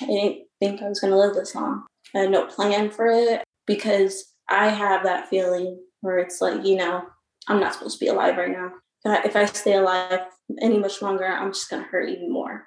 I didn't think I was going to live this long. I had no plan for it because I have that feeling where it's like, you know, I'm not supposed to be alive right now. If I stay alive any much longer, I'm just going to hurt even more.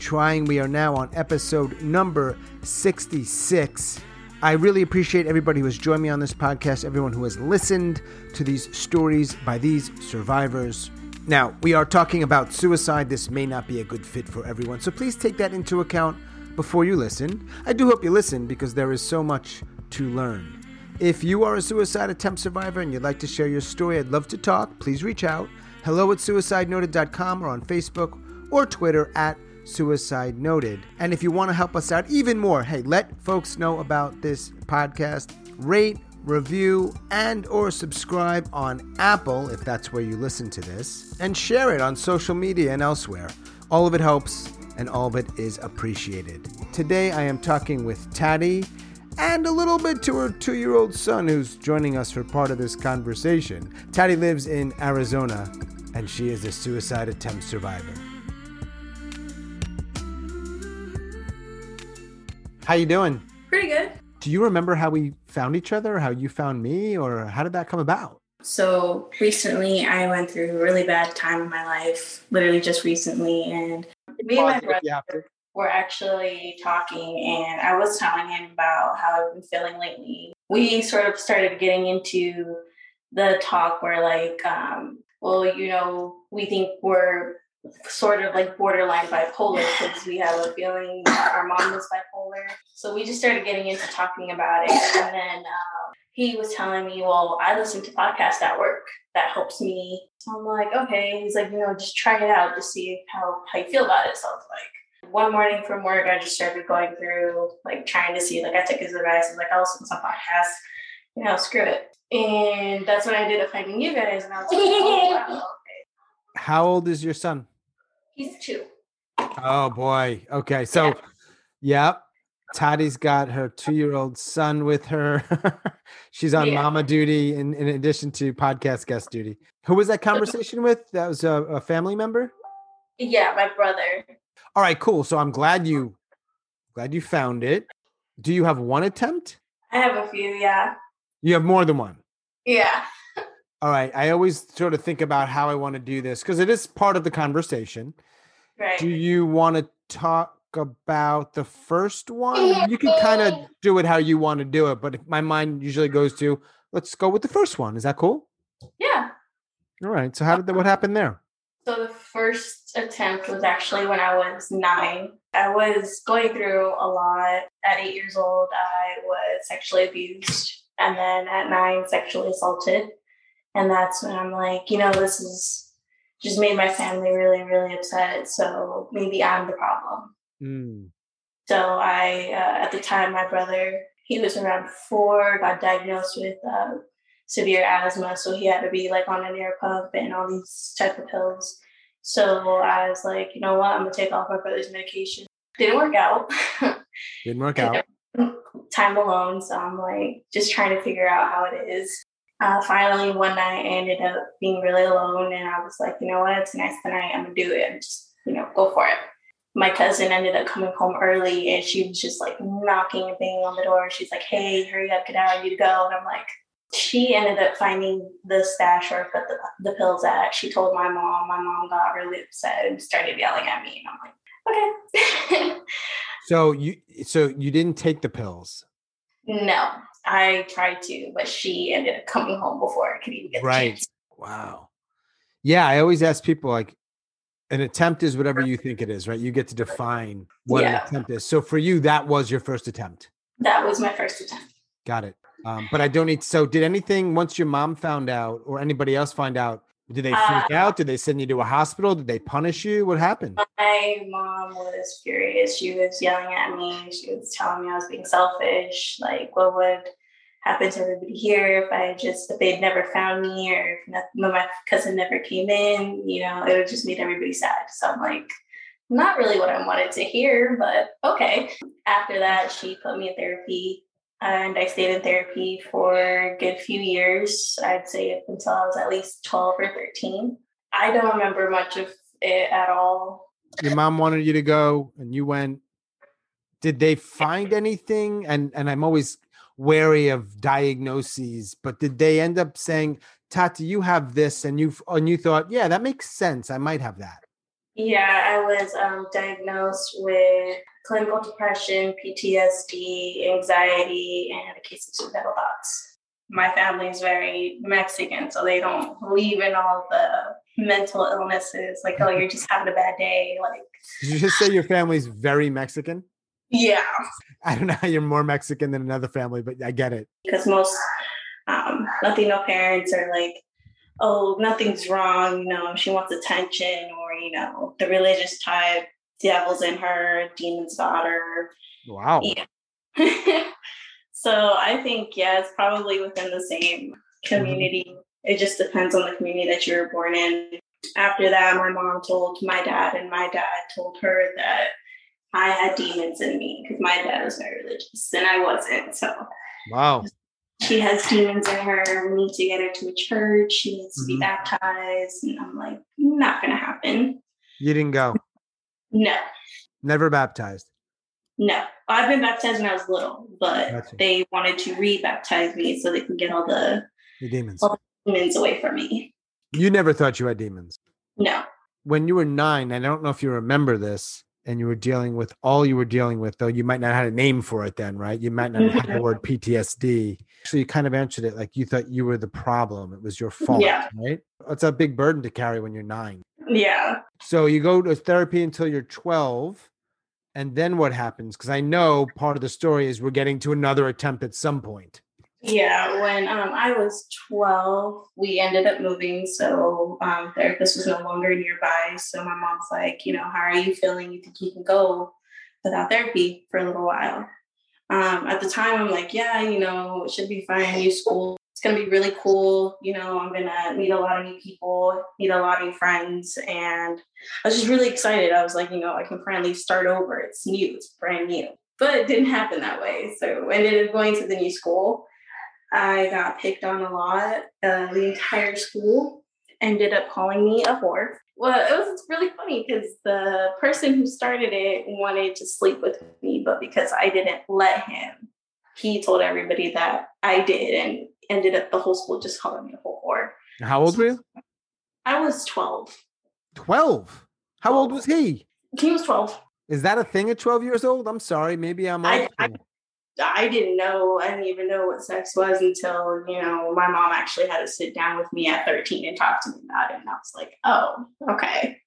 trying. We are now on episode number 66. I really appreciate everybody who has joined me on this podcast, everyone who has listened to these stories by these survivors. Now, we are talking about suicide. This may not be a good fit for everyone, so please take that into account before you listen. I do hope you listen because there is so much to learn. If you are a suicide attempt survivor and you'd like to share your story, I'd love to talk. Please reach out. Hello at suicidenoted.com or on Facebook or Twitter at Suicide Noted. And if you want to help us out even more, hey, let folks know about this podcast. Rate, review, and or subscribe on Apple if that's where you listen to this, and share it on social media and elsewhere. All of it helps and all of it is appreciated. Today I am talking with Taddy and a little bit to her two year old son who's joining us for part of this conversation. Taddy lives in Arizona and she is a suicide attempt survivor. How you doing? Pretty good. Do you remember how we found each other, how you found me, or how did that come about? So recently, I went through a really bad time in my life, literally just recently, and me and my brother were actually talking, and I was telling him about how I've been feeling lately. We sort of started getting into the talk where, like, um, well, you know, we think we're sort of like borderline bipolar because we have a feeling that our mom was bipolar. So we just started getting into talking about it. And then um, he was telling me, well, I listen to podcasts at work. That helps me. So I'm like, okay. He's like, you know, just try it out to see how, how you feel about it. So I was like, one morning from work, I just started going through, like trying to see, like I took his advice. I like, I'll listen to some podcasts, you know, screw it. And that's when I did up finding you guys. And I was like, oh, wow. How old is your son? He's two. Oh boy. Okay. So, yeah. yep. Taddy's got her two-year-old son with her. She's on yeah. mama duty in, in addition to podcast guest duty. Who was that conversation with? That was a, a family member? Yeah, my brother. All right, cool. So I'm glad you glad you found it. Do you have one attempt? I have a few, yeah. You have more than one. Yeah. All right. I always sort of think about how I want to do this because it is part of the conversation. Right. Do you want to talk about the first one? You can kind of do it how you want to do it, but my mind usually goes to let's go with the first one. Is that cool? Yeah. All right. So how did that, what happened there? So the first attempt was actually when I was nine. I was going through a lot. At eight years old, I was sexually abused, and then at nine, sexually assaulted. And that's when I'm like, you know, this is just made my family really, really upset. So maybe I'm the problem. Mm. So I, uh, at the time, my brother, he was around four, got diagnosed with uh, severe asthma. So he had to be like on an air pump and all these type of pills. So I was like, you know what? I'm gonna take off my brother's medication. Didn't work out. Didn't work out. Time alone. So I'm like just trying to figure out how it is uh, finally one night I ended up being really alone and I was like, you know what, tonight's the night, I'm gonna do it and just, you know, go for it. My cousin ended up coming home early and she was just like knocking and banging on the door. She's like, hey, hurry up, get out, I need to go. And I'm like, she ended up finding the stash where I put the, the pills at. She told my mom. My mom got really upset and started yelling at me. And I'm like, okay. so you so you didn't take the pills? No. I tried to, but she ended up coming home before I could even get right. Wow. Yeah, I always ask people like an attempt is whatever you think it is, right? You get to define what yeah. an attempt is. So for you, that was your first attempt. That was my first attempt. Got it. Um, but I don't need. So did anything once your mom found out, or anybody else find out? Did they freak uh, out? Did they send you to a hospital? Did they punish you? What happened? My mom was furious. She was yelling at me. She was telling me I was being selfish. Like, what would happen to everybody here if I just if they'd never found me or if not, my cousin never came in? You know, it would just make everybody sad. So I'm like, not really what I wanted to hear, but okay. After that, she put me in therapy and I stayed in therapy for a good few years. I'd say up until I was at least 12 or 13. I don't remember much of it at all. Your mom wanted you to go and you went. Did they find anything? And and I'm always wary of diagnoses, but did they end up saying, Tati, you have this, and you and you thought, yeah, that makes sense. I might have that. Yeah, I was um, diagnosed with clinical depression, PTSD, anxiety, and a case of suicidal thoughts. My family is very Mexican, so they don't believe in all the mental illnesses. Like, oh, you're just having a bad day. Like, did you just say your family's very Mexican? Yeah. I don't know how you're more Mexican than another family, but I get it. Because most um, Latino parents are like, oh, nothing's wrong. You know, she wants attention, or you know, the religious type devil's in her, demon's daughter. Wow. Yeah. so I think, yeah, it's probably within the same community. Mm-hmm. It just depends on the community that you were born in. After that, my mom told my dad, and my dad told her that I had demons in me because my dad was very religious and I wasn't. So, wow. She has demons in her. We need to get her to a church. She needs to mm-hmm. be baptized. And I'm like, not going to happen. You didn't go. No. Never baptized. No, I've been baptized when I was little, but gotcha. they wanted to re-baptize me so they can get all the, the demons, all the demons away from me. You never thought you had demons. No. When you were nine, I don't know if you remember this, and you were dealing with all you were dealing with, though you might not have a name for it then, right? You might not have the mm-hmm. word PTSD. So you kind of answered it like you thought you were the problem. It was your fault, yeah. right? It's a big burden to carry when you're nine. Yeah. So you go to therapy until you're 12. And then what happens? Because I know part of the story is we're getting to another attempt at some point. Yeah, when um, I was 12, we ended up moving. So um, therapist was no longer nearby. So my mom's like, you know, how are you feeling? You think you can go without therapy for a little while? Um, at the time, I'm like, yeah, you know, it should be fine. New school, it's going to be really cool. You know, I'm going to meet a lot of new people, meet a lot of new friends. And I was just really excited. I was like, you know, I can finally start over. It's new, it's brand new. But it didn't happen that way. So ended up going to the new school. I got picked on a lot. Uh, the entire school ended up calling me a whore. Well, it was really funny because the person who started it wanted to sleep with me, but because I didn't let him, he told everybody that I did, and ended up the whole school just calling me a whore. How old were you? I was 12. 12? How 12. old was he? He was 12. Is that a thing at 12 years old? I'm sorry. Maybe I'm I, I, I, didn't know. I didn't even know what sex was until, you know, my mom actually had to sit down with me at 13 and talk to me about it. And I was like, oh, okay.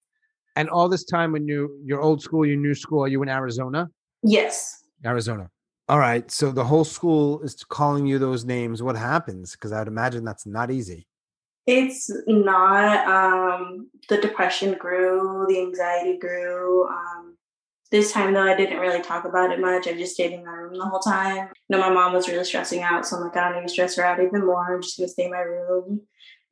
And all this time when you, your old school, your new school, are you in Arizona? Yes. Arizona. All right. So the whole school is calling you those names. What happens? Because I would imagine that's not easy. It's not. Um, the depression grew, the anxiety grew. Um, this time, though, I didn't really talk about it much. I just stayed in my room the whole time. You know, my mom was really stressing out. So I'm like, I don't need to stress her out even more. I'm just to stay in my room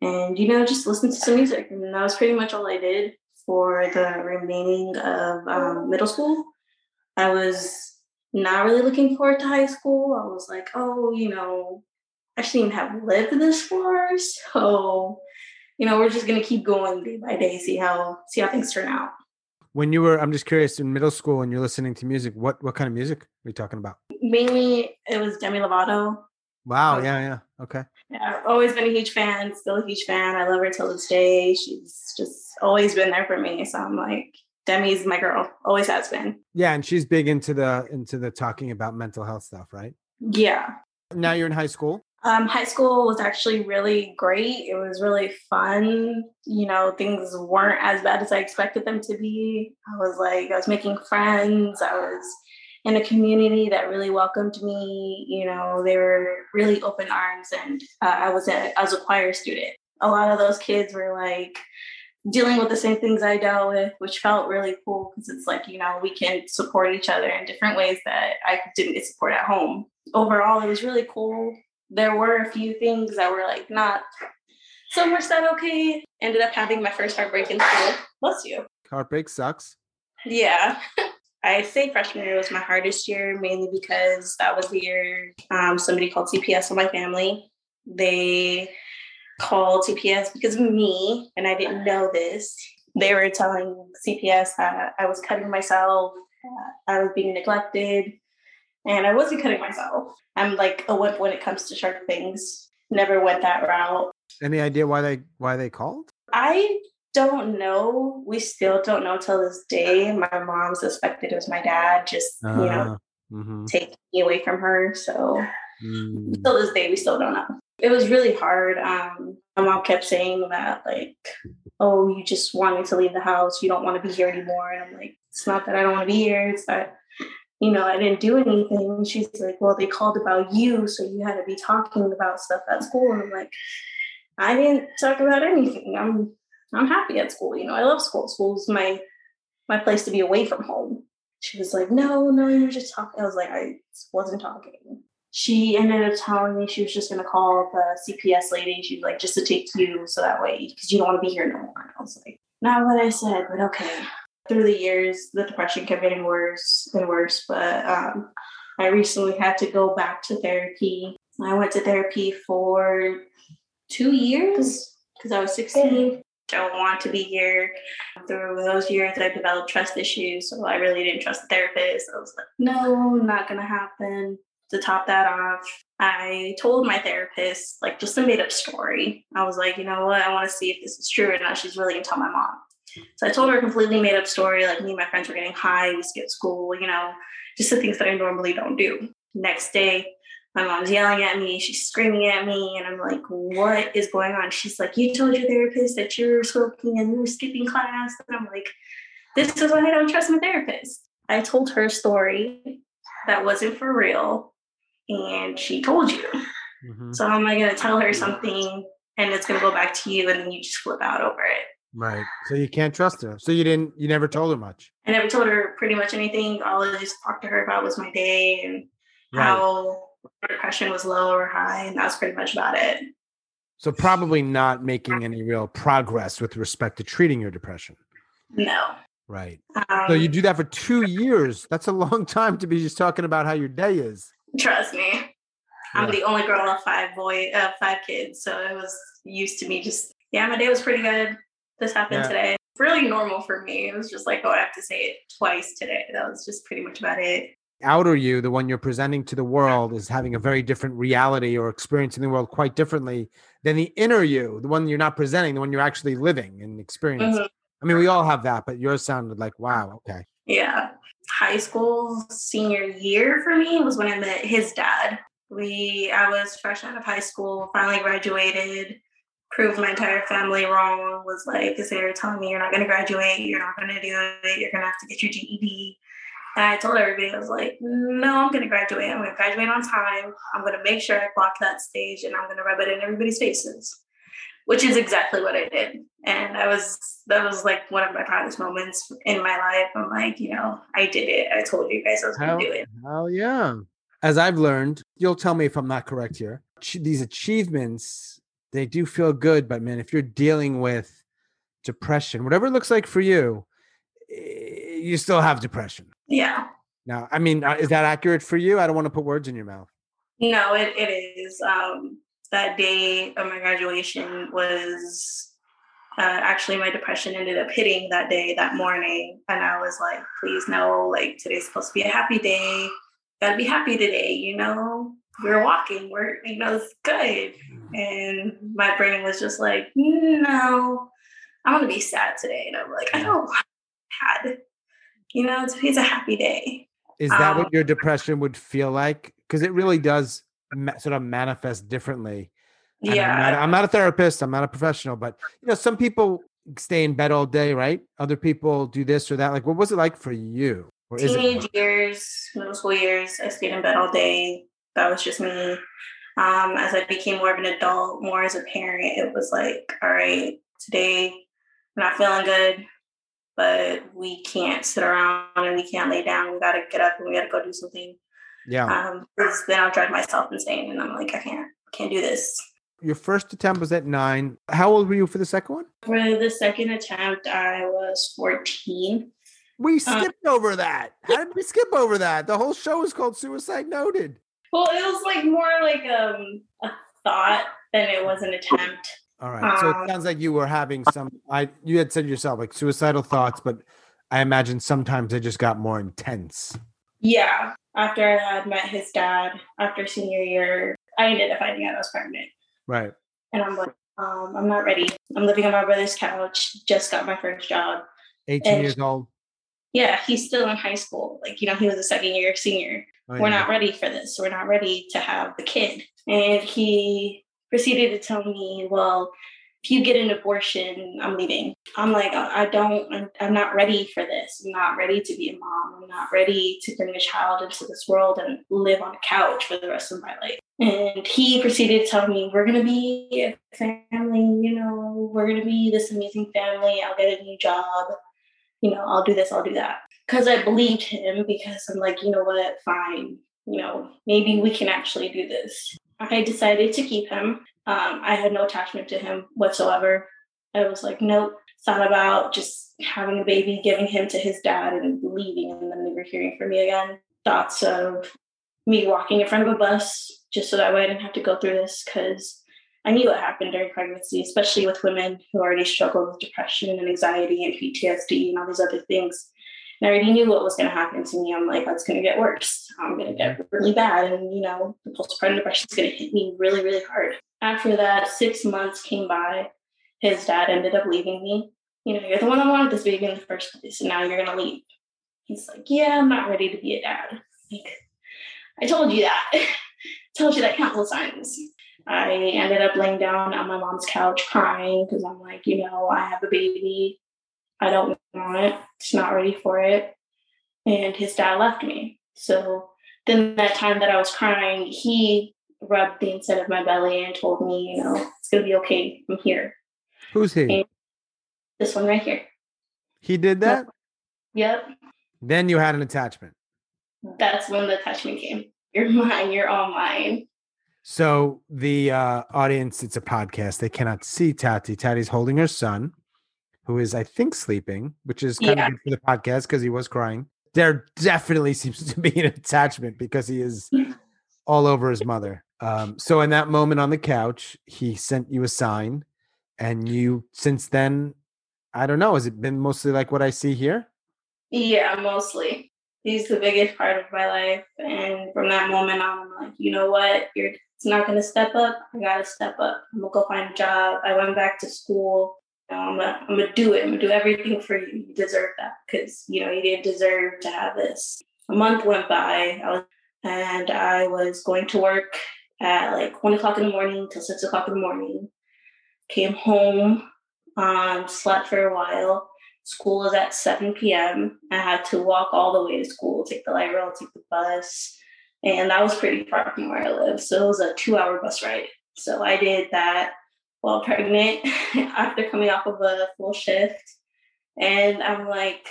and, you know, just listen to some music. And that was pretty much all I did for the remaining of um, middle school. I was not really looking forward to high school. I was like, oh, you know, I shouldn't even have lived this far. So, you know, we're just gonna keep going day by day, see how see how things turn out. When you were, I'm just curious, in middle school and you're listening to music, what what kind of music are we talking about? Mainly it was Demi Lovato. Wow, yeah, yeah. Okay. Yeah, I've always been a huge fan, still a huge fan. I love her till this day. She's just always been there for me. So I'm like, Demi's my girl, always has been. Yeah, and she's big into the into the talking about mental health stuff, right? Yeah. Now you're in high school. Um, high school was actually really great. It was really fun. You know, things weren't as bad as I expected them to be. I was like, I was making friends. I was in a community that really welcomed me. You know, they were really open arms, and uh, I was a I was a choir student. A lot of those kids were like dealing with the same things I dealt with, which felt really cool because it's like, you know, we can support each other in different ways that I didn't get support at home. Overall, it was really cool there were a few things that were like not so much that okay. Ended up having my first heartbreak in school. Bless you. Heartbreak sucks. Yeah. I say freshman year was my hardest year mainly because that was the year um, somebody called CPS on my family. They called CPS because of me, and I didn't know this. They were telling CPS that I was cutting myself, I was being neglected, and I wasn't cutting myself. I'm like a whip when it comes to shark things. Never went that route. Any idea why they why they called? I don't know. We still don't know till this day. My mom suspected it was my dad, just uh, you know, ah, mm-hmm. taking me away from her. So mm. till this day, we still don't know. It was really hard. Um, my mom kept saying that, like, "Oh, you just wanted to leave the house. You don't want to be here anymore." And I'm like, "It's not that I don't want to be here. It's that you know, I didn't do anything. She's like, well, they called about you, so you had to be talking about stuff at school. And I'm like, I didn't talk about anything. I'm I'm happy at school. You know, I love school. School's my my place to be away from home. She was like, no, no, you were just talking. I was like, I wasn't talking. She ended up telling me she was just gonna call the CPS lady. She's like, just to take you so that way, because you don't want to be here no more. And I was like, not what I said, but okay through the years, the depression kept getting worse and worse. But um, I recently had to go back to therapy. I went to therapy for two years because I was 16. Don't want to be here. Through those years, I developed trust issues. So I really didn't trust the therapist. I was like, no, not going to happen. To top that off, I told my therapist, like, just a made up story. I was like, you know what? I want to see if this is true or not. She's really going to tell my mom. So I told her a completely made up story. Like me and my friends were getting high, we skipped school, you know, just the things that I normally don't do. Next day, my mom's yelling at me, she's screaming at me, and I'm like, what is going on? She's like, you told your therapist that you're smoking and you were skipping class. And I'm like, this is why I don't trust my therapist. I told her a story that wasn't for real, and she told you. Mm-hmm. So how am I going to tell her something and it's going to go back to you and then you just flip out over it? Right. So you can't trust her. So you didn't, you never told her much. I never told her pretty much anything. All I just talked to her about was my day and right. how depression was low or high. And that's pretty much about it. So probably not making any real progress with respect to treating your depression. No. Right. Um, so you do that for two years. That's a long time to be just talking about how your day is. Trust me. I'm the only girl of five boy, uh, five kids. So it was used to me just, yeah, my day was pretty good this happened yeah. today. Really normal for me. It was just like, oh, I have to say it twice today. That was just pretty much about it. Outer you, the one you're presenting to the world, is having a very different reality or experiencing the world quite differently than the inner you, the one you're not presenting, the one you're actually living and experiencing. Mm-hmm. I mean, we all have that, but yours sounded like, wow, okay. Yeah. High school senior year for me was when I met his dad. We I was fresh out of high school, finally graduated proved my entire family wrong was like because they were telling me you're not going to graduate you're not going to do it you're going to have to get your ged and i told everybody i was like no i'm going to graduate. I'm going to graduate on time. I'm going to make sure i clock that stage and i'm going to rub it in everybody's faces which is exactly what i did. And i was that was like one of my proudest moments in my life. I'm like you know i did it. I told you guys i was going to do it. hell yeah. As i've learned you'll tell me if i'm not correct here these achievements they do feel good. But man, if you're dealing with depression, whatever it looks like for you, eh, you still have depression. Yeah. Now, I mean, uh, is that accurate for you? I don't want to put words in your mouth. No, it, it is. Um, that day of my graduation was uh, actually my depression ended up hitting that day, that morning. And I was like, please no, like today's supposed to be a happy day. Gotta be happy today, you know? We're walking, we're, you know, it's good. And my brain was just like, no, I want to be sad today. And I'm like, I don't want sad. You know, today's a happy day. Is that um, what your depression would feel like? Because it really does ma- sort of manifest differently. And yeah. I'm not, I'm not a therapist. I'm not a professional, but you know, some people stay in bed all day, right? Other people do this or that. Like, what was it like for you? Or Teenage years, middle school years, I stayed in bed all day. That was just me. Um, as I became more of an adult, more as a parent, it was like, all right, today I'm not feeling good, but we can't sit around and we can't lay down. We got to get up and we got to go do something. Yeah. Um, because then I'll drive myself insane, and I'm like, I can't, can't do this. Your first attempt was at nine. How old were you for the second one? For the second attempt, I was 14. We uh, skipped uh, over that. How did we skip over that? The whole show is called Suicide Noted. Well, it was like more like um, a thought than it was an attempt. All right. So um, it sounds like you were having some. I you had said yourself like suicidal thoughts, but I imagine sometimes they just got more intense. Yeah. After I had met his dad after senior year, I ended up finding out I was pregnant. Right. And I'm like, um, I'm not ready. I'm living on my brother's couch. Just got my first job. 18 and years old. Yeah, he's still in high school. Like, you know, he was a second year senior. Oh, yeah. We're not ready for this. We're not ready to have the kid. And he proceeded to tell me, well, if you get an abortion, I'm leaving. I'm like, I don't, I'm, I'm, not ready for this. I'm not ready to be a mom. I'm not ready to bring a child into this world and live on a couch for the rest of my life. And he proceeded to tell me, we're going to be a family, you know, we're going to be this amazing family. I'll get a new job. You know, I'll do this, I'll do that. Because I believed him because I'm like, you know what, fine. You know, maybe we can actually do this. I decided to keep him. Um, I had no attachment to him whatsoever. I was like, nope. Thought about just having a baby, giving him to his dad, and leaving, and then never hearing from me again. Thoughts of me walking in front of a bus just so that way I didn't have to go through this because I knew what happened during pregnancy, especially with women who already struggle with depression and anxiety and PTSD and all these other things. I already knew what was going to happen to me. I'm like, that's going to get worse. I'm going to get really bad. And, you know, the postpartum depression is going to hit me really, really hard. After that, six months came by. His dad ended up leaving me. You know, you're the one that wanted this baby in the first place, and now you're going to leave. He's like, yeah, I'm not ready to be a dad. Like, I told you that. told you that countless times. I ended up laying down on my mom's couch crying because I'm like, you know, I have a baby. I don't want it. It's not ready for it. And his dad left me. So then that time that I was crying, he rubbed the inside of my belly and told me, you know, it's gonna be okay. I'm here. Who's he? And this one right here. He did that? Yep. Then you had an attachment. That's when the attachment came. You're mine, you're all mine. So the uh, audience, it's a podcast. They cannot see Tati. Tati's holding her son who is, I think, sleeping, which is kind yeah. of good for the podcast because he was crying. There definitely seems to be an attachment because he is all over his mother. Um, so in that moment on the couch, he sent you a sign, and you since then, I don't know, has it been mostly like what I see here? Yeah, mostly. He's the biggest part of my life, and from that moment on, I'm like, you know what, you're it's not gonna step up. I gotta step up. I'm gonna go find a job. I went back to school. I'm gonna, I'm gonna do it. I'm gonna do everything for you. You deserve that because you know you didn't deserve to have this. A month went by, I was, and I was going to work at like one o'clock in the morning till six o'clock in the morning. Came home, um, slept for a while. School was at 7 p.m. I had to walk all the way to school, take the light rail, take the bus, and that was pretty far from where I live. So it was a two-hour bus ride. So I did that while pregnant after coming off of a full shift. And I'm like,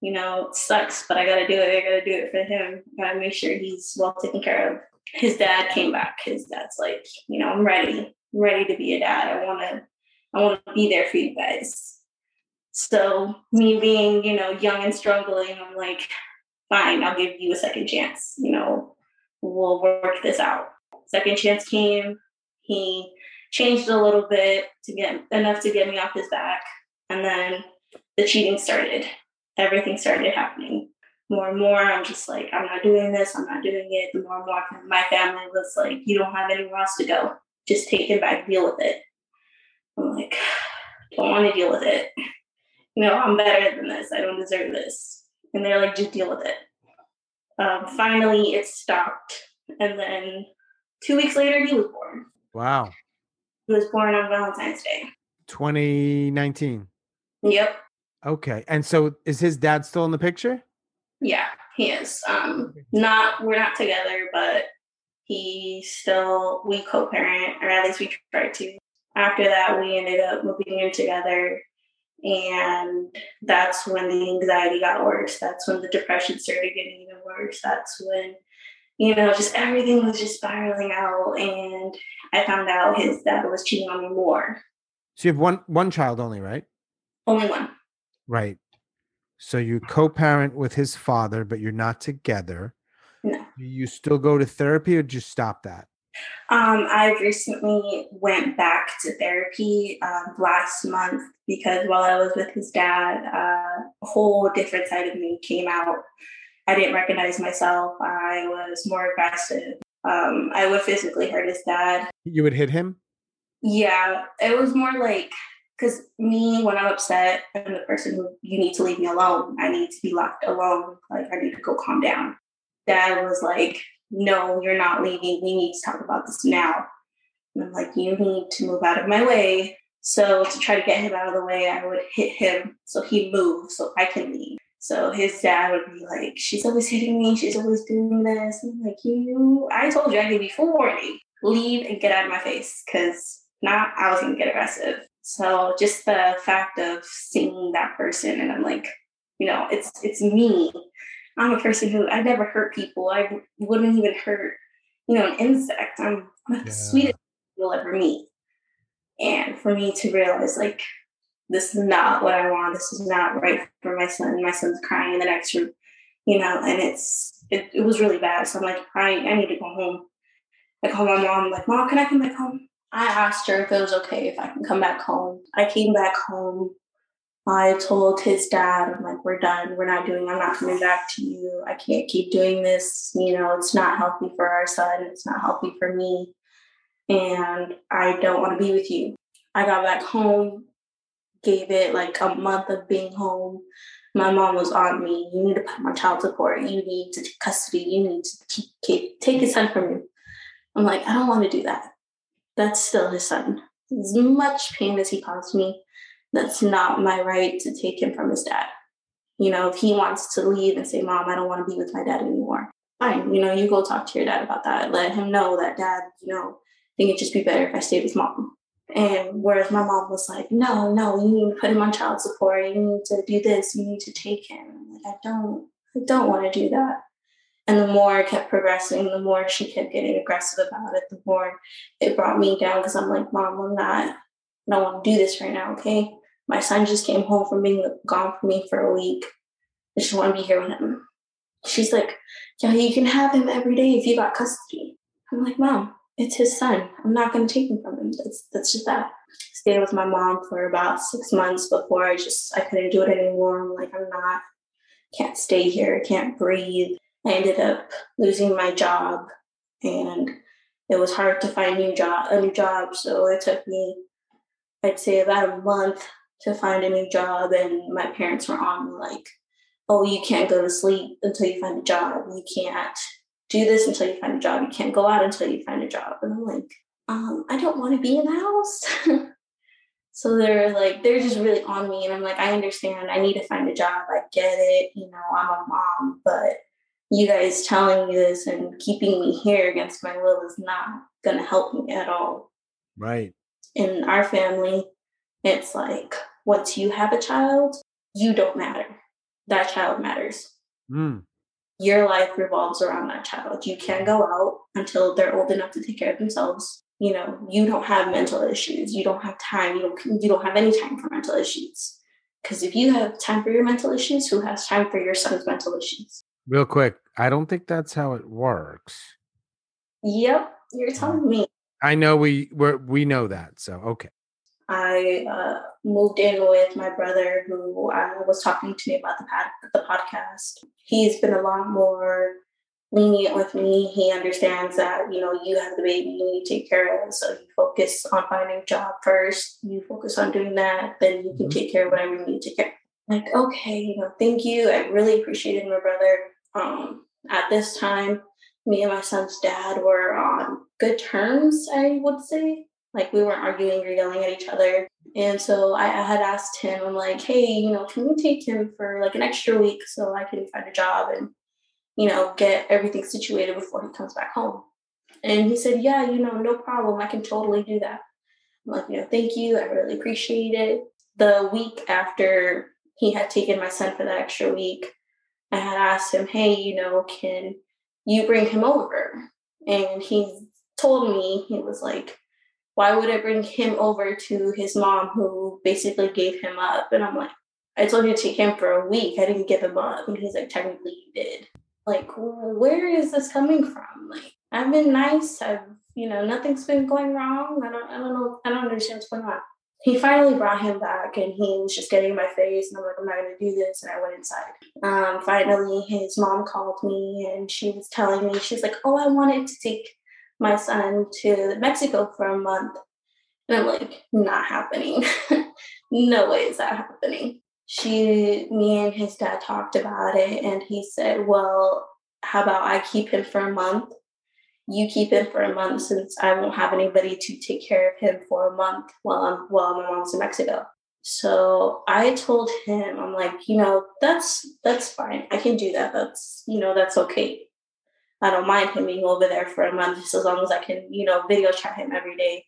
you know, sucks, but I gotta do it. I gotta do it for him. I gotta make sure he's well taken care of. His dad came back. His dad's like, you know, I'm ready. I'm ready to be a dad. I wanna I wanna be there for you guys. So me being, you know, young and struggling, I'm like, fine, I'll give you a second chance. You know, we'll work this out. Second chance came. He changed a little bit to get enough to get me off his back. And then the cheating started. Everything started happening more and more. I'm just like, I'm not doing this. I'm not doing it. The more and more my family was like, you don't have anywhere else to go. Just take it back, deal with it. I'm like, don't want to deal with it. You know, I'm better than this. I don't deserve this. And they're like, just deal with it. Um, finally, it stopped. And then two weeks later, he was born. Wow. He was born on Valentine's Day. 2019. Yep. Okay. And so is his dad still in the picture? Yeah, he is. Um not we're not together, but he still we co-parent, or at least we try to. After that we ended up moving in together and that's when the anxiety got worse. That's when the depression started getting even worse. That's when, you know, just everything was just spiraling out. And I found out his dad was cheating on me more. So you have one one child only, right? Only one. Right. So you co-parent with his father, but you're not together. No. Do you still go to therapy or just stop that? Um, I recently went back to therapy um, last month because while I was with his dad, uh, a whole different side of me came out. I didn't recognize myself. I was more aggressive. Um, I would physically hurt his dad. You would hit him? Yeah, it was more like because me, when I'm upset, I'm the person who you need to leave me alone. I need to be locked alone. Like I need to go calm down. Dad was like, no, you're not leaving. We need to talk about this now. And I'm like, you need to move out of my way. So to try to get him out of the way, I would hit him so he moves so I can leave. So his dad would be like, she's always hitting me. She's always doing this. I'm like, you, I told you I gave you full warning. Leave and get out of my face because not I was going to get aggressive. So just the fact of seeing that person and I'm like, you know, it's it's me I'm a person who I never hurt people. I wouldn't even hurt, you know, an insect. I'm, I'm yeah. the sweetest you'll ever meet. And for me to realize, like, this is not what I want. This is not right for my son. My son's crying in the next room, you know, and it's it, it was really bad. So I'm like, I, I need to go home. I called my mom, like, Mom, can I come back home? I asked her if it was okay if I can come back home. I came back home I told his dad, I'm like, we're done. We're not doing, I'm not coming back to you. I can't keep doing this. You know, it's not healthy for our son. It's not healthy for me. And I don't want to be with you. I got back home, gave it like a month of being home. My mom was on me. You need to put my child support. You need to take custody. You need to keep, keep, take his son from you. I'm like, I don't want to do that. That's still his son. As much pain as he caused me, that's not my right to take him from his dad. You know, if he wants to leave and say, Mom, I don't want to be with my dad anymore, fine. You know, you go talk to your dad about that. Let him know that dad, you know, I think it'd just be better if I stayed with mom. And whereas my mom was like, no, no, you need to put him on child support. You need to do this. You need to take him. I'm like, I don't, I don't want to do that. And the more I kept progressing, the more she kept getting aggressive about it, the more it brought me down because I'm like, Mom, I'm not, I don't want to do this right now, okay? My son just came home from being gone from me for a week. I just want to be here with him. She's like, Yeah, you can have him every day if you got custody. I'm like, Mom, it's his son. I'm not going to take him from him. That's, that's just that. Stayed with my mom for about six months before I just, I couldn't do it anymore. I'm like, I'm not, can't stay here. Can't breathe. I ended up losing my job and it was hard to find new job, a new job. So it took me, I'd say about a month to find a new job and my parents were on me like oh you can't go to sleep until you find a job you can't do this until you find a job. You can't go out until you find a job. And i'm like um, i don't want to be in the house. So they're like they're just really on me and i'm like i understand. I need to find a job. I get it. You know i'm a mom but you guys telling me this and keeping me here against my will is not going to help me at all. Right. In our family it's like once you have a child, you don't matter. That child matters. Mm. Your life revolves around that child. You can't go out until they're old enough to take care of themselves. You know, you don't have mental issues. You don't have time. You don't you don't have any time for mental issues. Because if you have time for your mental issues, who has time for your son's mental issues? Real quick, I don't think that's how it works. Yep, you're telling me. I know we we we know that. So okay. I uh, moved in with my brother, who uh, was talking to me about the pod- the podcast. He's been a lot more lenient with me. He understands that you know you have the baby, you need to take care of it. So you focus on finding a job first. You focus on doing that, then you can mm-hmm. take care of whatever you need to take care. Like okay, you know, thank you. I really appreciated my brother. Um, at this time, me and my son's dad were on good terms, I would say. Like we weren't arguing or yelling at each other. And so I, had asked him, I'm like, hey, you know, can we take him for like an extra week so I can find a job and, you know, get everything situated before he comes back home? And he said, yeah, you know, no problem. I can totally do that. I'm like, you know, thank you. I really appreciate it. The week after he had taken my son for that extra week, I had asked him, hey, you know, can you bring him over? And he told me, he was like, why would I bring him over to his mom who basically gave him up? And I'm like, I told you to take him for a week. I didn't give him up. And he's like, technically you did. Like, where is this coming from? Like, I've been nice. I've, you know, nothing's been going wrong. I don't, I don't know. I don't understand what's going on he finally brought him back and he was just getting in my face and I'm like, I'm not gonna do this and I went inside. Um, finally his mom called me and she was telling me, she's like, Oh, I wanted to take my son to Mexico for a month. And I'm like, not happening. no way is that happening. She me and his dad talked about it and he said, Well, how about I keep him for a month you keep him for a month since I won't have anybody to take care of him for a month while I'm while my mom's in Mexico. So I told him, I'm like, you know, that's that's fine. I can do that. That's you know, that's okay. I don't mind him being over there for a month just as long as I can, you know, video chat him every day.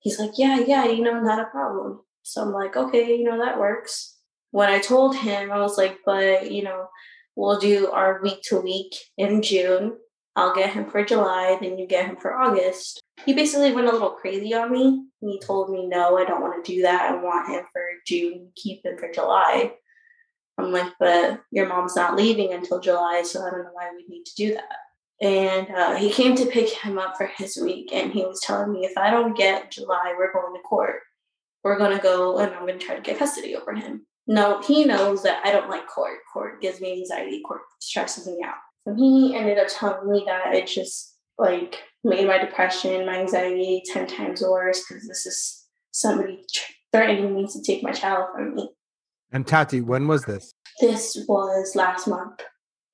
He's like, yeah, yeah, you know, not a problem. So I'm like, okay, you know, that works. When I told him, I was like, but you know, we'll do our week to week in June I'll get him for July, then you get him for August. He basically went a little crazy on me. He told me, no, I don't want to do that. I want him for June, keep him for July. I'm like, but your mom's not leaving until July, so I don't know why we need to do that. And uh, he came to pick him up for his week, and he was telling me, if I don't get July, we're going to court. We're going to go, and I'm going to try to get custody over him. No, he knows that I don't like court. Court gives me anxiety. Court stresses me out. So he ended up telling me that it just like made my depression, my anxiety 10 times worse because this is somebody threatening me to take my child from me. And Tati, when was this? This was last month.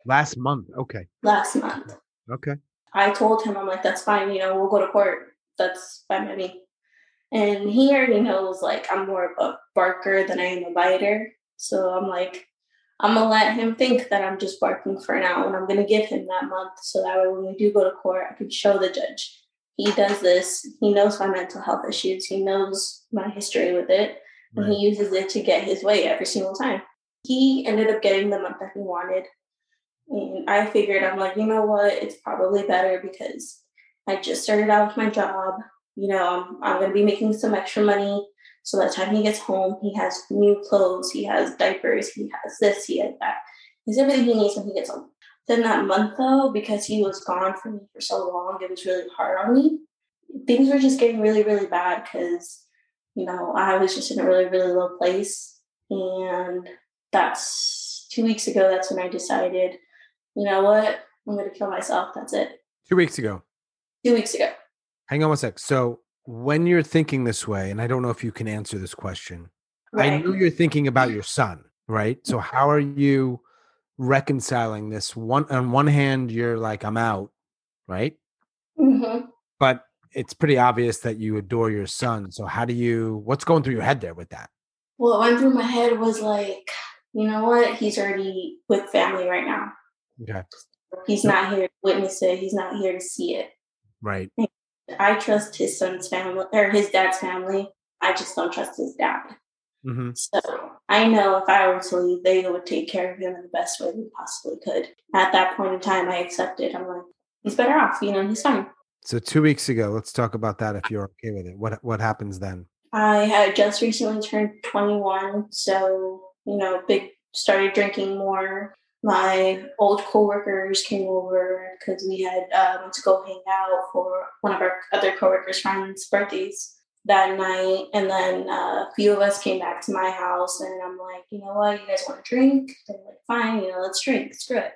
Last month. Okay. Last month. Okay. I told him, I'm like, that's fine. You know, we'll go to court. That's fine by me. And he already knows, like, I'm more of a barker than I am a biter. So I'm like, I'm gonna let him think that I'm just barking for now, and I'm gonna give him that month so that way when we do go to court, I can show the judge he does this. He knows my mental health issues. He knows my history with it, and he uses it to get his way every single time. He ended up getting the month that he wanted, and I figured I'm like, you know what? It's probably better because I just started out with my job. You know, I'm, I'm gonna be making some extra money so the time he gets home, he has new clothes, he has diapers, he has this, he has that. He's everything he needs when he gets home. Then that month though, because he was gone from me for so long, it was really hard on me. Things were just getting really, really bad because, you know, I was just in a really, really low place. And that's two weeks ago, that's when I decided, you know what, I'm gonna kill myself. That's it. Two weeks ago. Two weeks ago. Hang on one sec. So when you're thinking this way, and I don't know if you can answer this question, right. I know you're thinking about your son, right? So how are you reconciling this? One on one hand, you're like, I'm out, right? Mm-hmm. But it's pretty obvious that you adore your son. So how do you? What's going through your head there with that? Well, what went through my head was like, you know what? He's already with family right now. Okay. He's not here to witness it. He's not here to see it. Right. I trust his son's family or his dad's family. I just don't trust his dad. Mm-hmm. So I know if I were to leave, they would take care of him in the best way they possibly could. At that point in time, I accepted. I'm like, he's better off. You know, he's fine. So two weeks ago, let's talk about that if you're okay with it. What what happens then? I had just recently turned 21, so you know, big started drinking more my old coworkers came over because we had um, to go hang out for one of our other coworkers' friends' birthdays that night. And then uh, a few of us came back to my house, and I'm like, you know what, you guys want to drink? They're like, fine, you know, let's drink. Screw it.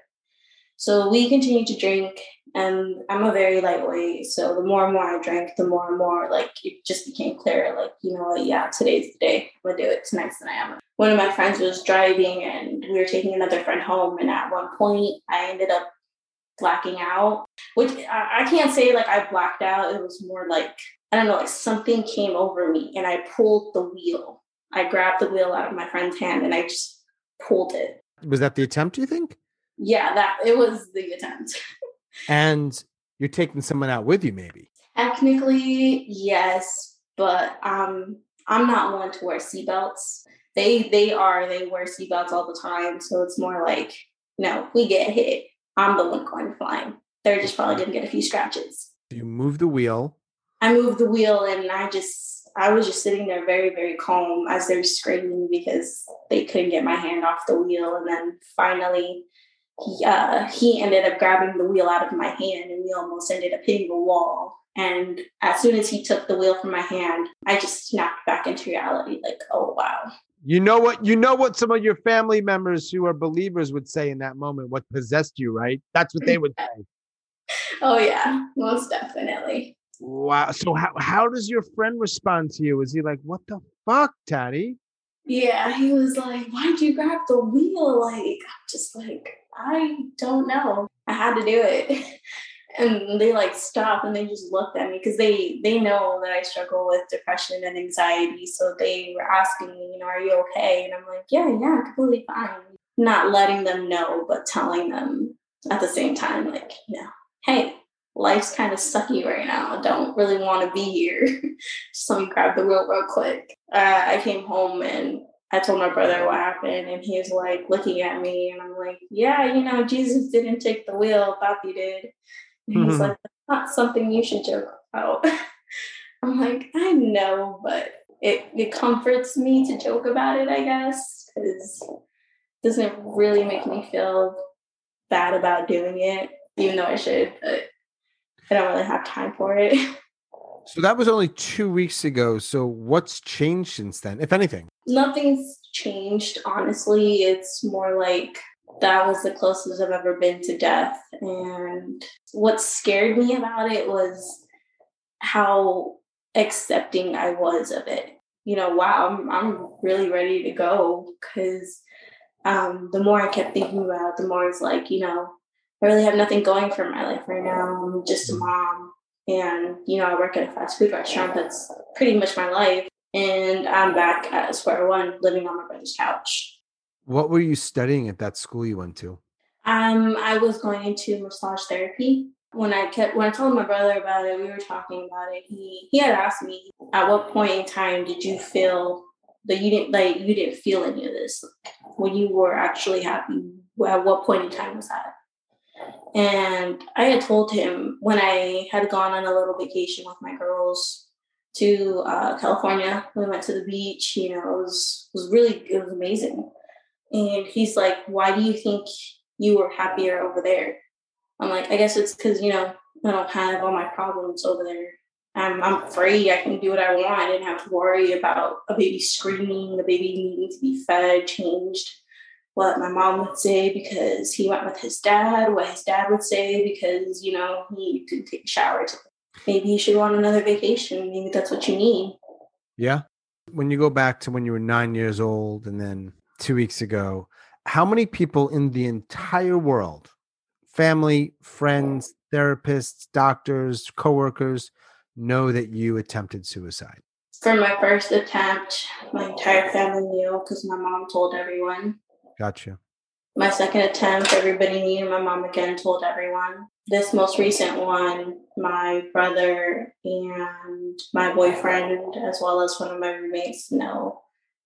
So we continued to drink, and I'm a very lightweight. So the more and more I drank, the more and more like it just became clear, like, you know what, yeah, today's the day. I'm gonna do it. Tonight's the night. I'm one of my friends was driving and we were taking another friend home. And at one point, I ended up blacking out, which I, I can't say like I blacked out. It was more like, I don't know, like something came over me and I pulled the wheel. I grabbed the wheel out of my friend's hand and I just pulled it. Was that the attempt, Do you think? Yeah, that it was the attempt. and you're taking someone out with you, maybe? Technically, yes, but um, I'm not one to wear seatbelts. They they are they wear seatbelts all the time, so it's more like no, we get hit. I'm the one going flying. They're just probably gonna get a few scratches. You move the wheel. I moved the wheel, and I just I was just sitting there very very calm as they're screaming because they couldn't get my hand off the wheel, and then finally he, uh, he ended up grabbing the wheel out of my hand and we almost ended up hitting a wall. And as soon as he took the wheel from my hand, I just snapped back into reality like, oh, wow. You know what? You know what some of your family members who are believers would say in that moment, what possessed you, right? That's what they would say. oh, yeah, most definitely. Wow. So, how, how does your friend respond to you? Is he like, what the fuck, Tati? Yeah, he was like, why'd you grab the wheel? Like, I'm just like, I don't know. I had to do it. and they like stop and they just looked at me because they they know that I struggle with depression and anxiety. So they were asking me, you know, are you okay? And I'm like, yeah, yeah, completely fine. Not letting them know, but telling them at the same time, like, you know, hey, life's kind of sucky right now. I don't really want to be here. Just let me grab the wheel real quick. Uh, I came home and I told my brother what happened, and he was like looking at me, and I'm like, "Yeah, you know, Jesus didn't take the wheel. Papi did." And he's mm-hmm. like, "That's not something you should joke about." I'm like, "I know, but it it comforts me to joke about it, I guess, because it doesn't really make me feel bad about doing it, even though I should, but I don't really have time for it." So that was only two weeks ago. So what's changed since then, if anything? Nothing's changed, honestly. It's more like that was the closest I've ever been to death. And what scared me about it was how accepting I was of it. You know, wow, I'm, I'm really ready to go because um, the more I kept thinking about it, the more it's like, you know, I really have nothing going for my life right now. I'm just a mm. mom and, you know, I work at a fast food restaurant. That's pretty much my life. And I'm back at square one, living on my brother's couch. What were you studying at that school you went to? Um, I was going into massage therapy. When I kept when I told my brother about it, we were talking about it. He he had asked me, at what point in time did you feel that you didn't like you didn't feel any of this when you were actually happy? At what point in time was that? And I had told him when I had gone on a little vacation with my girls to uh, California. We went to the beach. You know, it was was really it was amazing. And he's like, "Why do you think you were happier over there?" I'm like, "I guess it's because you know I don't have all my problems over there. I'm I'm free. I can do what I want. I didn't have to worry about a baby screaming, a baby needing to be fed, changed." What my mom would say because he went with his dad, what his dad would say because, you know, he didn't take a shower. Maybe you should want another vacation. Maybe that's what you need. Yeah. When you go back to when you were nine years old and then two weeks ago, how many people in the entire world, family, friends, therapists, doctors, coworkers, know that you attempted suicide? For my first attempt, my entire family knew because my mom told everyone. Gotcha. My second attempt, everybody knew. My mom again told everyone. This most recent one, my brother and my boyfriend, as well as one of my roommates, know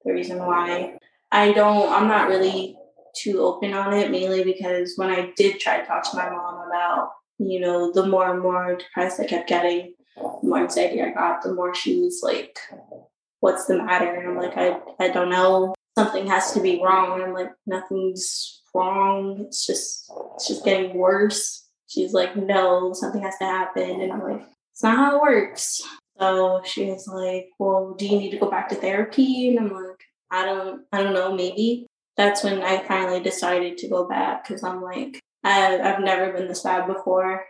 the reason why. I don't, I'm not really too open on it, mainly because when I did try to talk to my mom about, you know, the more and more depressed I kept getting, the more anxiety I got, the more she was like, what's the matter? And I'm like, I, I don't know something has to be wrong. And I'm like, nothing's wrong. It's just it's just getting worse. She's like, no, something has to happen. And I'm like, it's not how it works. So she's like, well, do you need to go back to therapy? And I'm like, I don't, I don't know, maybe. That's when I finally decided to go back because I'm like, I've never been this bad before.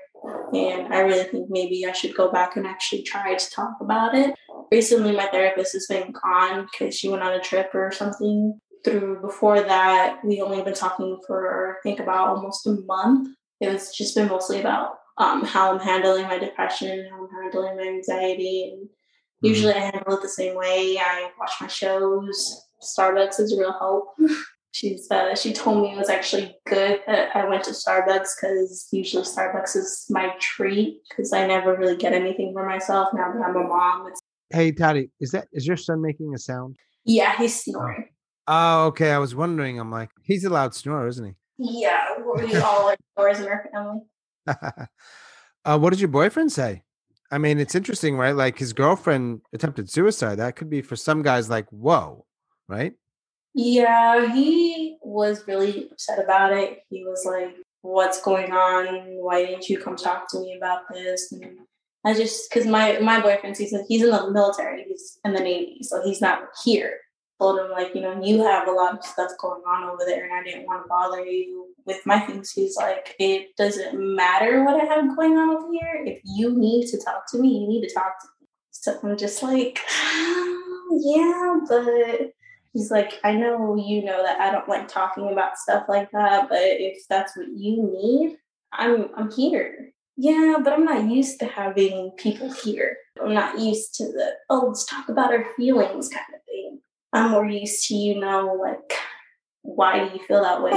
And I really think maybe I should go back and actually try to talk about it. Recently, my therapist has been gone because she went on a trip or something. Through before that, we only been talking for I think about almost a month. it was just been mostly about um, how I'm handling my depression, how I'm handling my anxiety, and mm-hmm. usually I handle it the same way. I watch my shows. Starbucks is a real help. She's uh, she told me it was actually good that I went to Starbucks because usually Starbucks is my treat because I never really get anything for myself now that I'm a mom. It's- hey, Tati, is that is your son making a sound? Yeah, he's snoring. Oh, okay. I was wondering. I'm like, he's a loud snorer, isn't he? Yeah, we all are snores in our family. uh, what did your boyfriend say? I mean, it's interesting, right? Like his girlfriend attempted suicide. That could be for some guys like, whoa, right? Yeah, he was really upset about it. He was like, what's going on? Why didn't you come talk to me about this? And I just, because my, my boyfriend, he's he's in the military, he's in the Navy, so he's not here told him like, you know, you have a lot of stuff going on over there and I didn't want to bother you with my things. He's like, it doesn't matter what I have going on over here. If you need to talk to me, you need to talk to me. So I'm just like, um, yeah, but he's like, I know you know that I don't like talking about stuff like that, but if that's what you need, I'm I'm here. Yeah, but I'm not used to having people here. I'm not used to the oh, let's talk about our feelings kind of thing. I'm more used to, you know, like, why do you feel that way?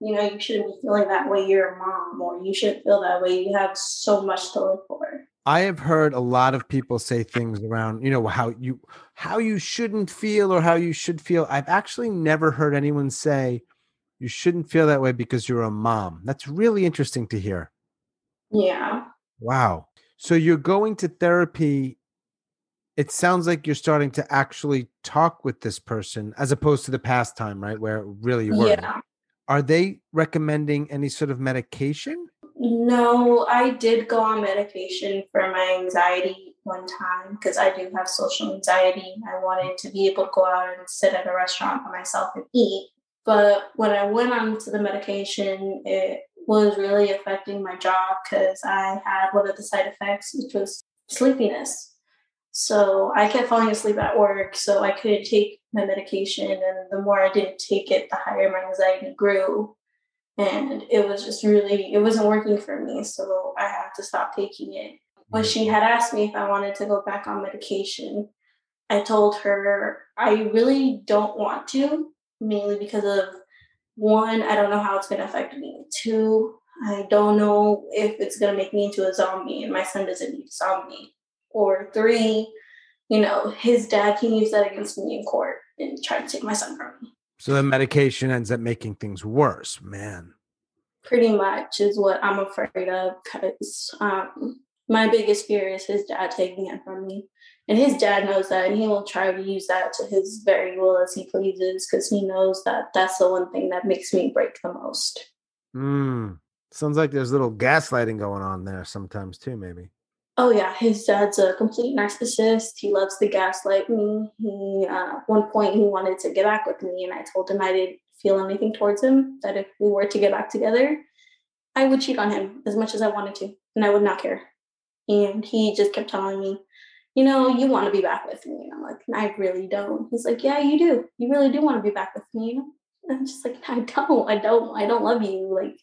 You know, you shouldn't be feeling that way. You're a mom, or you shouldn't feel that way. You have so much to live for. I have heard a lot of people say things around, you know, how you how you shouldn't feel or how you should feel. I've actually never heard anyone say you shouldn't feel that way because you're a mom. That's really interesting to hear. Yeah. Wow. So you're going to therapy it sounds like you're starting to actually talk with this person as opposed to the past time, right? Where really you were. Yeah. Are they recommending any sort of medication? No, I did go on medication for my anxiety one time because I do have social anxiety. I wanted to be able to go out and sit at a restaurant by myself and eat. But when I went on to the medication, it was really affecting my job because I had one of the side effects, which was sleepiness. So I kept falling asleep at work, so I couldn't take my medication. And the more I didn't take it, the higher my anxiety grew. And it was just really, it wasn't working for me. So I had to stop taking it. When she had asked me if I wanted to go back on medication, I told her I really don't want to, mainly because of one, I don't know how it's going to affect me. Two, I don't know if it's going to make me into a zombie, and my son doesn't need a zombie or three, you know, his dad can use that against me in court and try to take my son from me. So the medication ends up making things worse, man. Pretty much is what I'm afraid of because um, my biggest fear is his dad taking it from me. And his dad knows that, and he will try to use that to his very will as he pleases because he knows that that's the one thing that makes me break the most. Hmm. Sounds like there's a little gaslighting going on there sometimes too, maybe. Oh yeah, his dad's a complete narcissist. He loves to gaslight me. He uh, one point he wanted to get back with me, and I told him I didn't feel anything towards him. That if we were to get back together, I would cheat on him as much as I wanted to, and I would not care. And he just kept telling me, you know, you want to be back with me. And I'm like, I really don't. He's like, yeah, you do. You really do want to be back with me. And I'm just like, I don't. I don't. I don't love you. Like,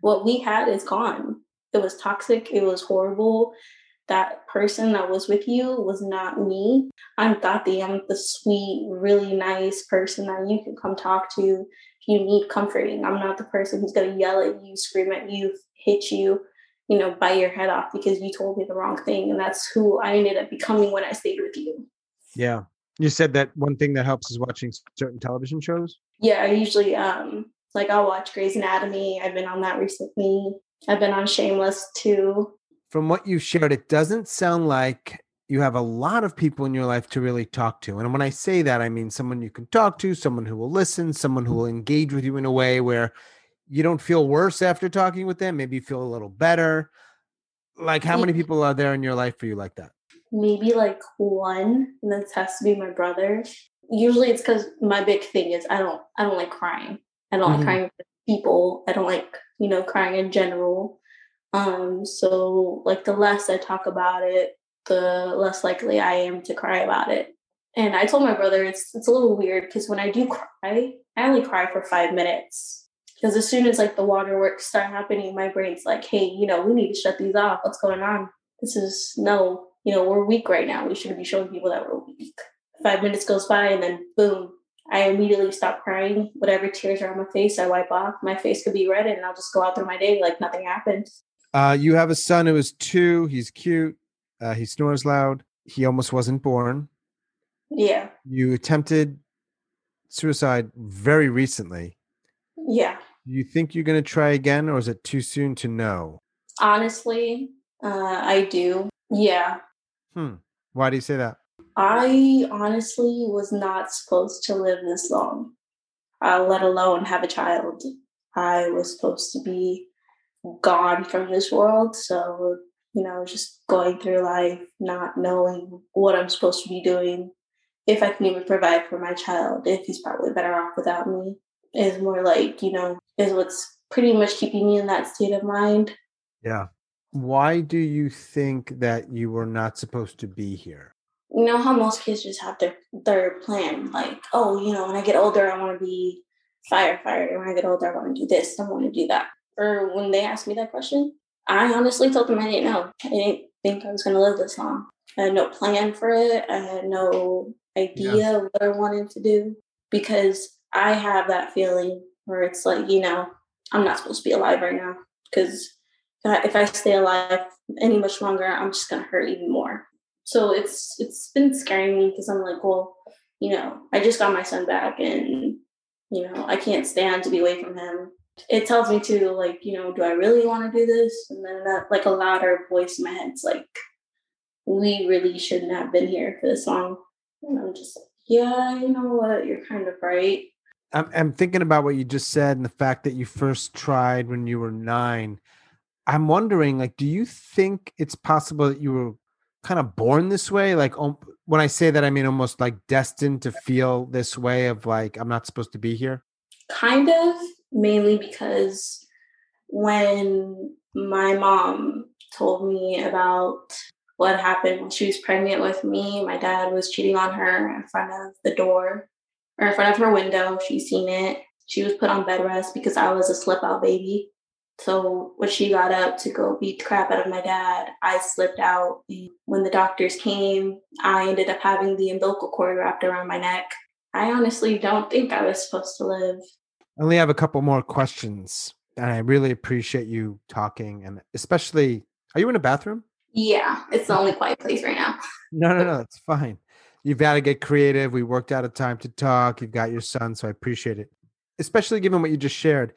what we had is gone. It was toxic. It was horrible that person that was with you was not me. I'm Tati. I'm the sweet, really nice person that you can come talk to if you need comforting. I'm not the person who's going to yell at you, scream at you, hit you, you know, bite your head off because you told me the wrong thing. And that's who I ended up becoming when I stayed with you. Yeah. You said that one thing that helps is watching certain television shows? Yeah, I usually um like I'll watch Grey's Anatomy. I've been on that recently. I've been on Shameless too from what you've shared, it doesn't sound like you have a lot of people in your life to really talk to. And when I say that, I mean someone you can talk to, someone who will listen, someone who will engage with you in a way where you don't feel worse after talking with them, maybe you feel a little better. Like how many people are there in your life for you like that? Maybe like one, and this has to be my brother. Usually it's because my big thing is I don't I don't like crying. I don't mm-hmm. like crying with people. I don't like, you know, crying in general. Um, so like the less I talk about it, the less likely I am to cry about it. And I told my brother it's it's a little weird because when I do cry, I only cry for five minutes. Because as soon as like the waterworks start happening, my brain's like, hey, you know, we need to shut these off. What's going on? This is no, you know, we're weak right now. We shouldn't be showing people that we're weak. Five minutes goes by and then boom, I immediately stop crying. Whatever tears are on my face, I wipe off. My face could be red and I'll just go out through my day like nothing happened. Uh, you have a son who is two. He's cute. Uh, he snores loud. He almost wasn't born. Yeah. You attempted suicide very recently. Yeah. You think you're going to try again, or is it too soon to know? Honestly, uh, I do. Yeah. Hmm. Why do you say that? I honestly was not supposed to live this long, uh, let alone have a child. I was supposed to be gone from this world. So, you know, just going through life, not knowing what I'm supposed to be doing, if I can even provide for my child, if he's probably better off without me, is more like, you know, is what's pretty much keeping me in that state of mind. Yeah. Why do you think that you were not supposed to be here? You know how most kids just have their their plan, like, oh, you know, when I get older, I want to be firefighter. When I get older, I want to do this. I want to do that. Or when they asked me that question, I honestly told them I didn't know. I didn't think I was going to live this long. I had no plan for it. I had no idea yeah. what I wanted to do because I have that feeling where it's like, you know, I'm not supposed to be alive right now because if I stay alive any much longer, I'm just to hurt even more. So it's it's been scaring me because I'm like, well, you know, I just got my son back and you know, I can't stand to be away from him. It tells me to like, you know, do I really want to do this? And then that like a louder voice in my head's like, we really shouldn't have been here for this long. And I'm just like, yeah, you know what? You're kind of right. I'm, I'm thinking about what you just said and the fact that you first tried when you were nine. I'm wondering, like, do you think it's possible that you were kind of born this way? Like, um, when I say that, I mean almost like destined to feel this way of like, I'm not supposed to be here? Kind of, mainly because when my mom told me about what happened when she was pregnant with me. My dad was cheating on her in front of the door or in front of her window. She's seen it. She was put on bed rest because I was a slip out baby. So when she got up to go beat the crap out of my dad, I slipped out. When the doctors came, I ended up having the umbilical cord wrapped around my neck. I honestly don't think I was supposed to live. I only have a couple more questions. And I really appreciate you talking and especially are you in a bathroom? Yeah, it's the only quiet place right now. no, no, no, it's fine. You've got to get creative. We worked out a time to talk. You've got your son, so I appreciate it. Especially given what you just shared.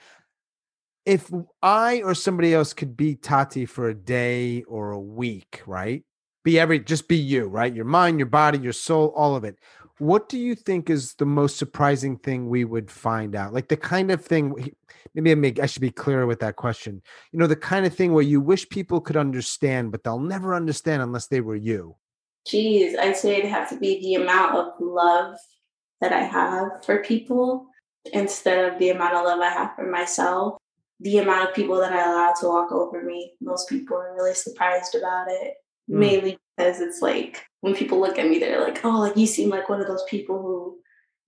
If I or somebody else could be Tati for a day or a week, right? Be every just be you, right? Your mind, your body, your soul, all of it. What do you think is the most surprising thing we would find out? Like the kind of thing maybe I, I should be clearer with that question. You know, the kind of thing where you wish people could understand, but they'll never understand unless they were you. Geez, I'd say it'd have to be the amount of love that I have for people instead of the amount of love I have for myself. The amount of people that I allow to walk over me. Most people are really surprised about it, mm. mainly because it's like when people look at me, they're like, oh, like you seem like one of those people who,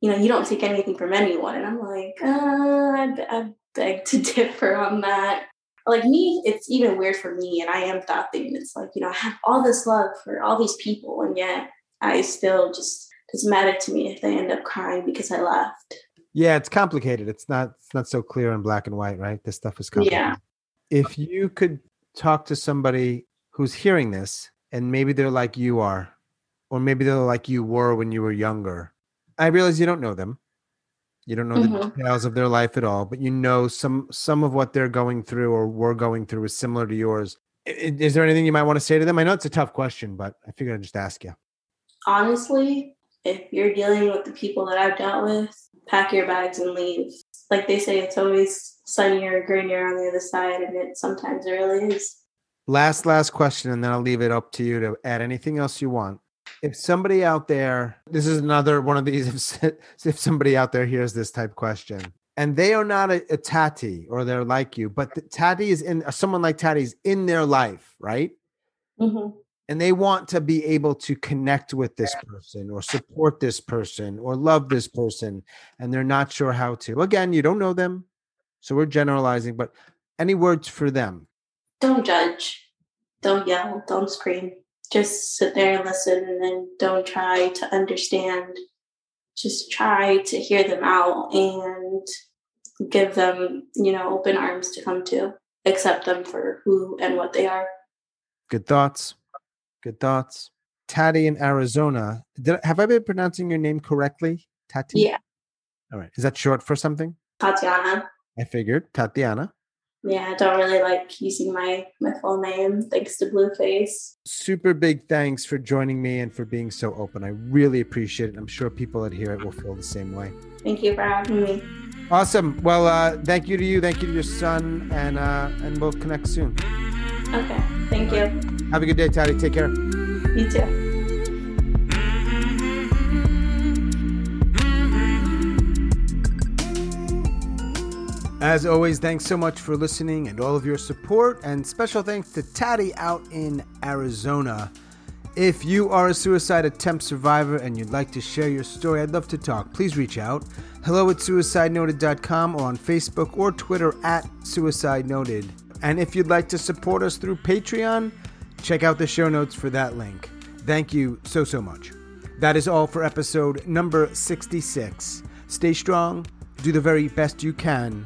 you know, you don't take anything from anyone. And I'm like, uh, I, I beg to differ on that. Like me, it's even weird for me, and I am that thing. It's like, you know, I have all this love for all these people, and yet I still just doesn't matter to me if they end up crying because I left. Yeah, it's complicated. It's not it's not so clear in black and white, right? This stuff is complicated. Yeah. If you could talk to somebody who's hearing this and maybe they're like you are, or maybe they're like you were when you were younger. I realize you don't know them. You don't know mm-hmm. the details of their life at all, but you know some some of what they're going through or were going through is similar to yours. Is, is there anything you might want to say to them? I know it's a tough question, but I figured I'd just ask you. Honestly, if you're dealing with the people that I've dealt with, pack your bags and leave. Like they say, it's always sunnier or greener on the other side, and it sometimes it really is. Last, last question, and then I'll leave it up to you to add anything else you want if somebody out there, this is another one of these, if, if somebody out there hears this type question and they are not a, a Tati or they're like you, but the, Tati is in someone like Tati is in their life, right? Mm-hmm. And they want to be able to connect with this person or support this person or love this person, and they're not sure how to. Again, you don't know them, So we're generalizing, but any words for them? Don't judge. Don't yell. Don't scream. Just sit there and listen and then don't try to understand. Just try to hear them out and give them, you know, open arms to come to. Accept them for who and what they are. Good thoughts. Good thoughts. Tati in Arizona. Did have I been pronouncing your name correctly? Tati? Yeah. All right. Is that short for something? Tatiana. I figured. Tatiana. Yeah, I don't really like using my my full name thanks to Blueface. Super big thanks for joining me and for being so open. I really appreciate it. I'm sure people that hear it will feel the same way. Thank you for having me. Awesome. Well, uh, thank you to you. Thank you to your son, and uh, and we'll connect soon. Okay. Thank you. Have a good day, Tati. Take care. You too. As always, thanks so much for listening and all of your support, and special thanks to Tati out in Arizona. If you are a suicide attempt survivor and you'd like to share your story, I'd love to talk. Please reach out. Hello at suicidenoted.com or on Facebook or Twitter at Suicide Noted. And if you'd like to support us through Patreon, check out the show notes for that link. Thank you so, so much. That is all for episode number 66. Stay strong, do the very best you can